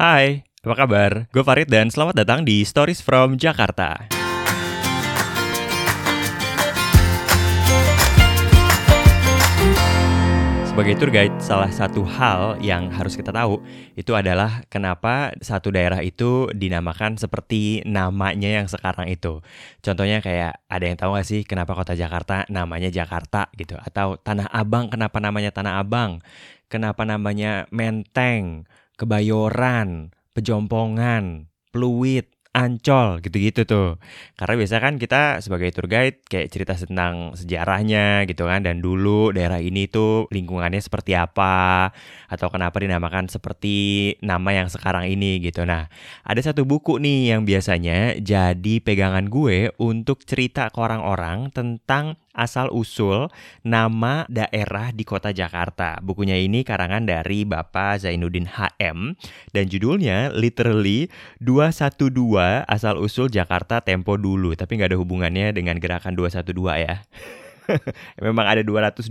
Hai, apa kabar? Gue Farid dan selamat datang di Stories from Jakarta. Sebagai tour guide, salah satu hal yang harus kita tahu itu adalah kenapa satu daerah itu dinamakan seperti namanya yang sekarang itu. Contohnya kayak ada yang tahu gak sih kenapa kota Jakarta namanya Jakarta gitu? Atau Tanah Abang kenapa namanya Tanah Abang? Kenapa namanya Menteng? Kebayoran, Pejompongan, Pluit, Ancol gitu-gitu tuh. Karena biasa kan kita sebagai tour guide kayak cerita tentang sejarahnya gitu kan dan dulu daerah ini tuh lingkungannya seperti apa atau kenapa dinamakan seperti nama yang sekarang ini gitu. Nah, ada satu buku nih yang biasanya jadi pegangan gue untuk cerita ke orang-orang tentang asal-usul nama daerah di kota Jakarta. Bukunya ini karangan dari Bapak Zainuddin HM dan judulnya literally 212 asal-usul Jakarta Tempo dulu. Tapi nggak ada hubungannya dengan gerakan 212 ya. Memang ada 212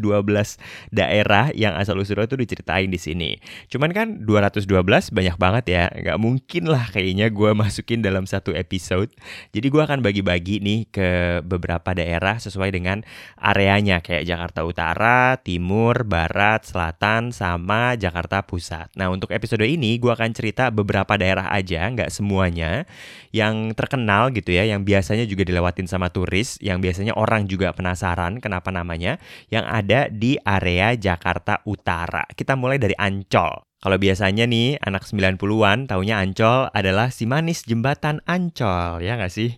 daerah yang asal usulnya itu diceritain di sini. Cuman kan 212 banyak banget ya. Nggak mungkin lah kayaknya gue masukin dalam satu episode. Jadi gue akan bagi-bagi nih ke beberapa daerah sesuai dengan areanya. Kayak Jakarta Utara, Timur, Barat, Selatan, sama Jakarta Pusat. Nah untuk episode ini gue akan cerita beberapa daerah aja, nggak semuanya. Yang terkenal gitu ya, yang biasanya juga dilewatin sama turis, yang biasanya orang juga penasaran kenapa namanya, yang ada di area Jakarta Utara. Kita mulai dari Ancol. Kalau biasanya nih anak 90-an taunya Ancol adalah si manis jembatan Ancol, ya nggak sih?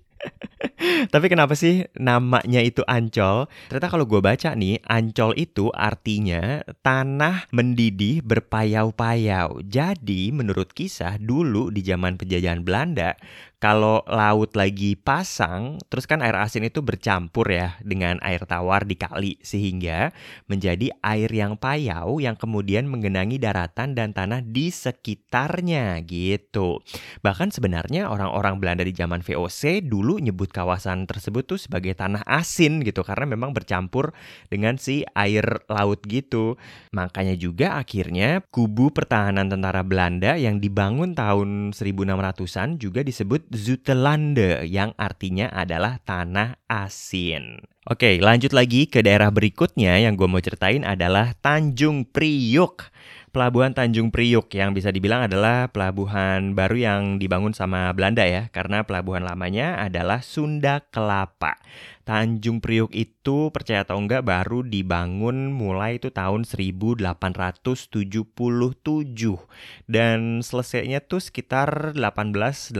Tapi kenapa sih namanya itu Ancol? Ternyata kalau gue baca nih, Ancol itu artinya tanah mendidih berpayau-payau. Jadi menurut kisah dulu di zaman penjajahan Belanda, kalau laut lagi pasang, terus kan air asin itu bercampur ya dengan air tawar di kali sehingga menjadi air yang payau yang kemudian menggenangi daratan dan tanah di sekitarnya gitu. Bahkan sebenarnya orang-orang Belanda di zaman VOC dulu nyebut kawasan tersebut tuh sebagai tanah asin gitu karena memang bercampur dengan si air laut gitu. Makanya juga akhirnya kubu pertahanan tentara Belanda yang dibangun tahun 1600-an juga disebut Zutelande yang artinya adalah tanah asin. Oke, lanjut lagi ke daerah berikutnya yang gue mau ceritain adalah Tanjung Priuk. Pelabuhan Tanjung Priuk yang bisa dibilang adalah pelabuhan baru yang dibangun sama Belanda ya, karena pelabuhan lamanya adalah Sunda Kelapa. Tanjung Priuk itu percaya atau enggak baru dibangun mulai itu tahun 1877 dan selesainya tuh sekitar 1881.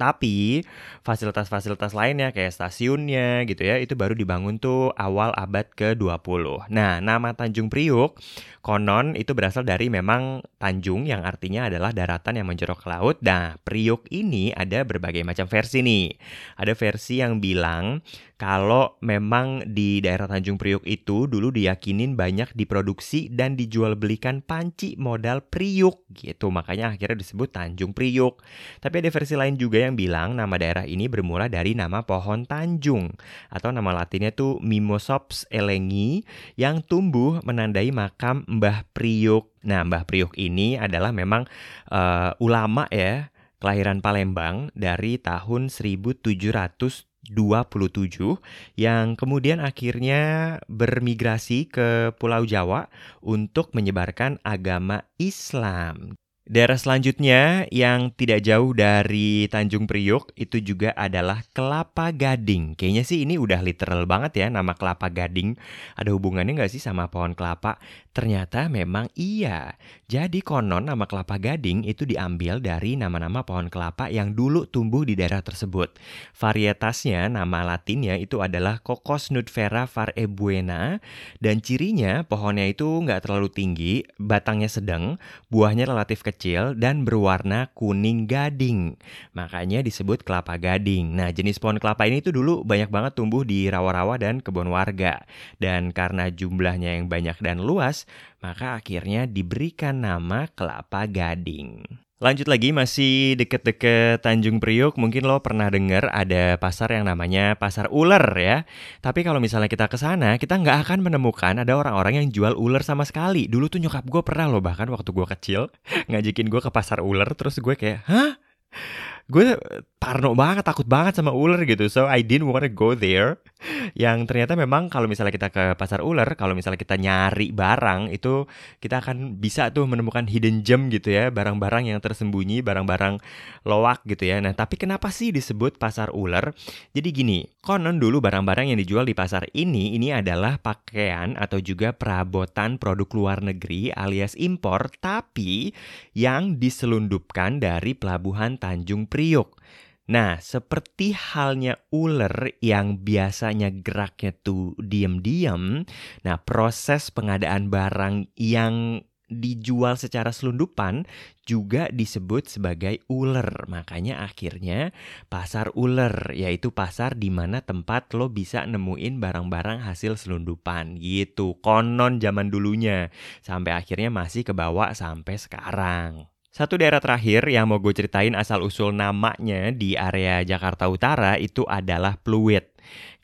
Tapi fasilitas-fasilitas lainnya kayak stasiunnya gitu ya itu baru dibangun tuh awal abad ke-20. Nah, nama Tanjung Priuk konon itu berasal dari memang Tanjung yang artinya adalah daratan yang menjorok ke laut. Nah, Priuk ini ada berbagai macam versi nih. Ada versi yang bilang kalau memang di daerah Tanjung Priuk itu dulu diyakinin banyak diproduksi dan dijual belikan panci modal Priuk gitu. Makanya akhirnya disebut Tanjung Priuk. Tapi ada versi lain juga yang bilang nama daerah ini bermula dari nama pohon Tanjung atau nama latinnya tuh Mimosops elengi yang tumbuh menandai makam Mbah Priuk. Nah, Mbah Priuk ini adalah memang uh, ulama ya, kelahiran Palembang dari tahun 1700 27 yang kemudian akhirnya bermigrasi ke Pulau Jawa untuk menyebarkan agama Islam. Daerah selanjutnya yang tidak jauh dari Tanjung Priuk itu juga adalah Kelapa Gading. Kayaknya sih ini udah literal banget ya nama Kelapa Gading. Ada hubungannya nggak sih sama pohon kelapa? Ternyata memang iya. Jadi konon nama Kelapa Gading itu diambil dari nama-nama pohon kelapa yang dulu tumbuh di daerah tersebut. Varietasnya, nama latinnya itu adalah Cocos nudifera var ebuena dan cirinya pohonnya itu nggak terlalu tinggi, batangnya sedang, buahnya relatif kecil dan berwarna kuning gading. Makanya disebut kelapa gading. Nah, jenis pohon kelapa ini tuh dulu banyak banget tumbuh di rawa-rawa dan kebun warga. Dan karena jumlahnya yang banyak dan luas, maka akhirnya diberikan nama kelapa gading. Lanjut lagi masih deket-deket Tanjung Priuk, mungkin lo pernah dengar ada pasar yang namanya pasar ular ya. Tapi kalau misalnya kita ke sana, kita nggak akan menemukan ada orang-orang yang jual ular sama sekali. Dulu tuh nyokap gue pernah loh bahkan waktu gue kecil ngajakin gue ke pasar ular, terus gue kayak, hah? gue parno banget, takut banget sama ular gitu. So I didn't wanna go there. Yang ternyata memang kalau misalnya kita ke pasar ular, kalau misalnya kita nyari barang itu kita akan bisa tuh menemukan hidden gem gitu ya, barang-barang yang tersembunyi, barang-barang loak gitu ya. Nah, tapi kenapa sih disebut pasar ular? Jadi gini, konon dulu barang-barang yang dijual di pasar ini ini adalah pakaian atau juga perabotan produk luar negeri alias impor tapi yang diselundupkan dari pelabuhan Tanjung Priok. Nah, seperti halnya ular yang biasanya geraknya tuh diam-diam, nah proses pengadaan barang yang dijual secara selundupan juga disebut sebagai ular. Makanya akhirnya pasar ular yaitu pasar di mana tempat lo bisa nemuin barang-barang hasil selundupan gitu. Konon zaman dulunya sampai akhirnya masih kebawa sampai sekarang. Satu daerah terakhir yang mau gue ceritain asal-usul namanya di area Jakarta Utara itu adalah Pluit.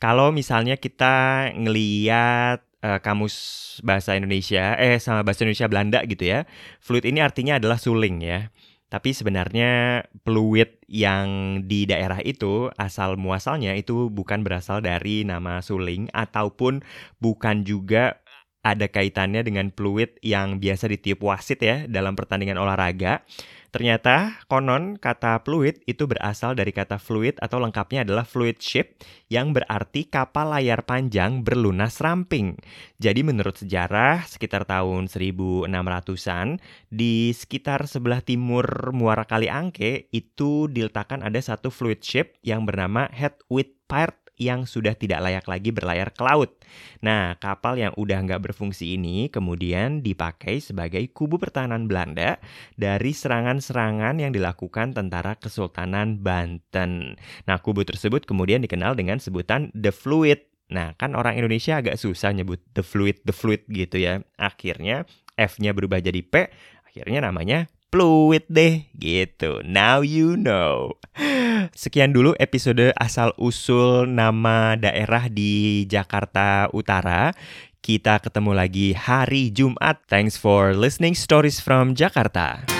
Kalau misalnya kita ngeliat uh, kamus bahasa Indonesia, eh sama bahasa Indonesia Belanda gitu ya, fluid ini artinya adalah suling ya. Tapi sebenarnya fluid yang di daerah itu asal muasalnya itu bukan berasal dari nama suling ataupun bukan juga ada kaitannya dengan fluid yang biasa ditiup wasit ya dalam pertandingan olahraga. Ternyata konon kata fluid itu berasal dari kata fluid atau lengkapnya adalah fluid ship yang berarti kapal layar panjang berlunas ramping. Jadi menurut sejarah sekitar tahun 1600-an di sekitar sebelah timur Muara Kali Angke itu diletakkan ada satu fluid ship yang bernama Head with Pirate yang sudah tidak layak lagi berlayar ke laut. Nah, kapal yang udah nggak berfungsi ini kemudian dipakai sebagai kubu pertahanan Belanda dari serangan-serangan yang dilakukan tentara Kesultanan Banten. Nah, kubu tersebut kemudian dikenal dengan sebutan The Fluid. Nah, kan orang Indonesia agak susah nyebut The Fluid, The Fluid gitu ya. Akhirnya F-nya berubah jadi P, akhirnya namanya fluid deh gitu. Now you know. Sekian dulu episode asal-usul nama daerah di Jakarta Utara. Kita ketemu lagi hari Jumat. Thanks for listening Stories from Jakarta.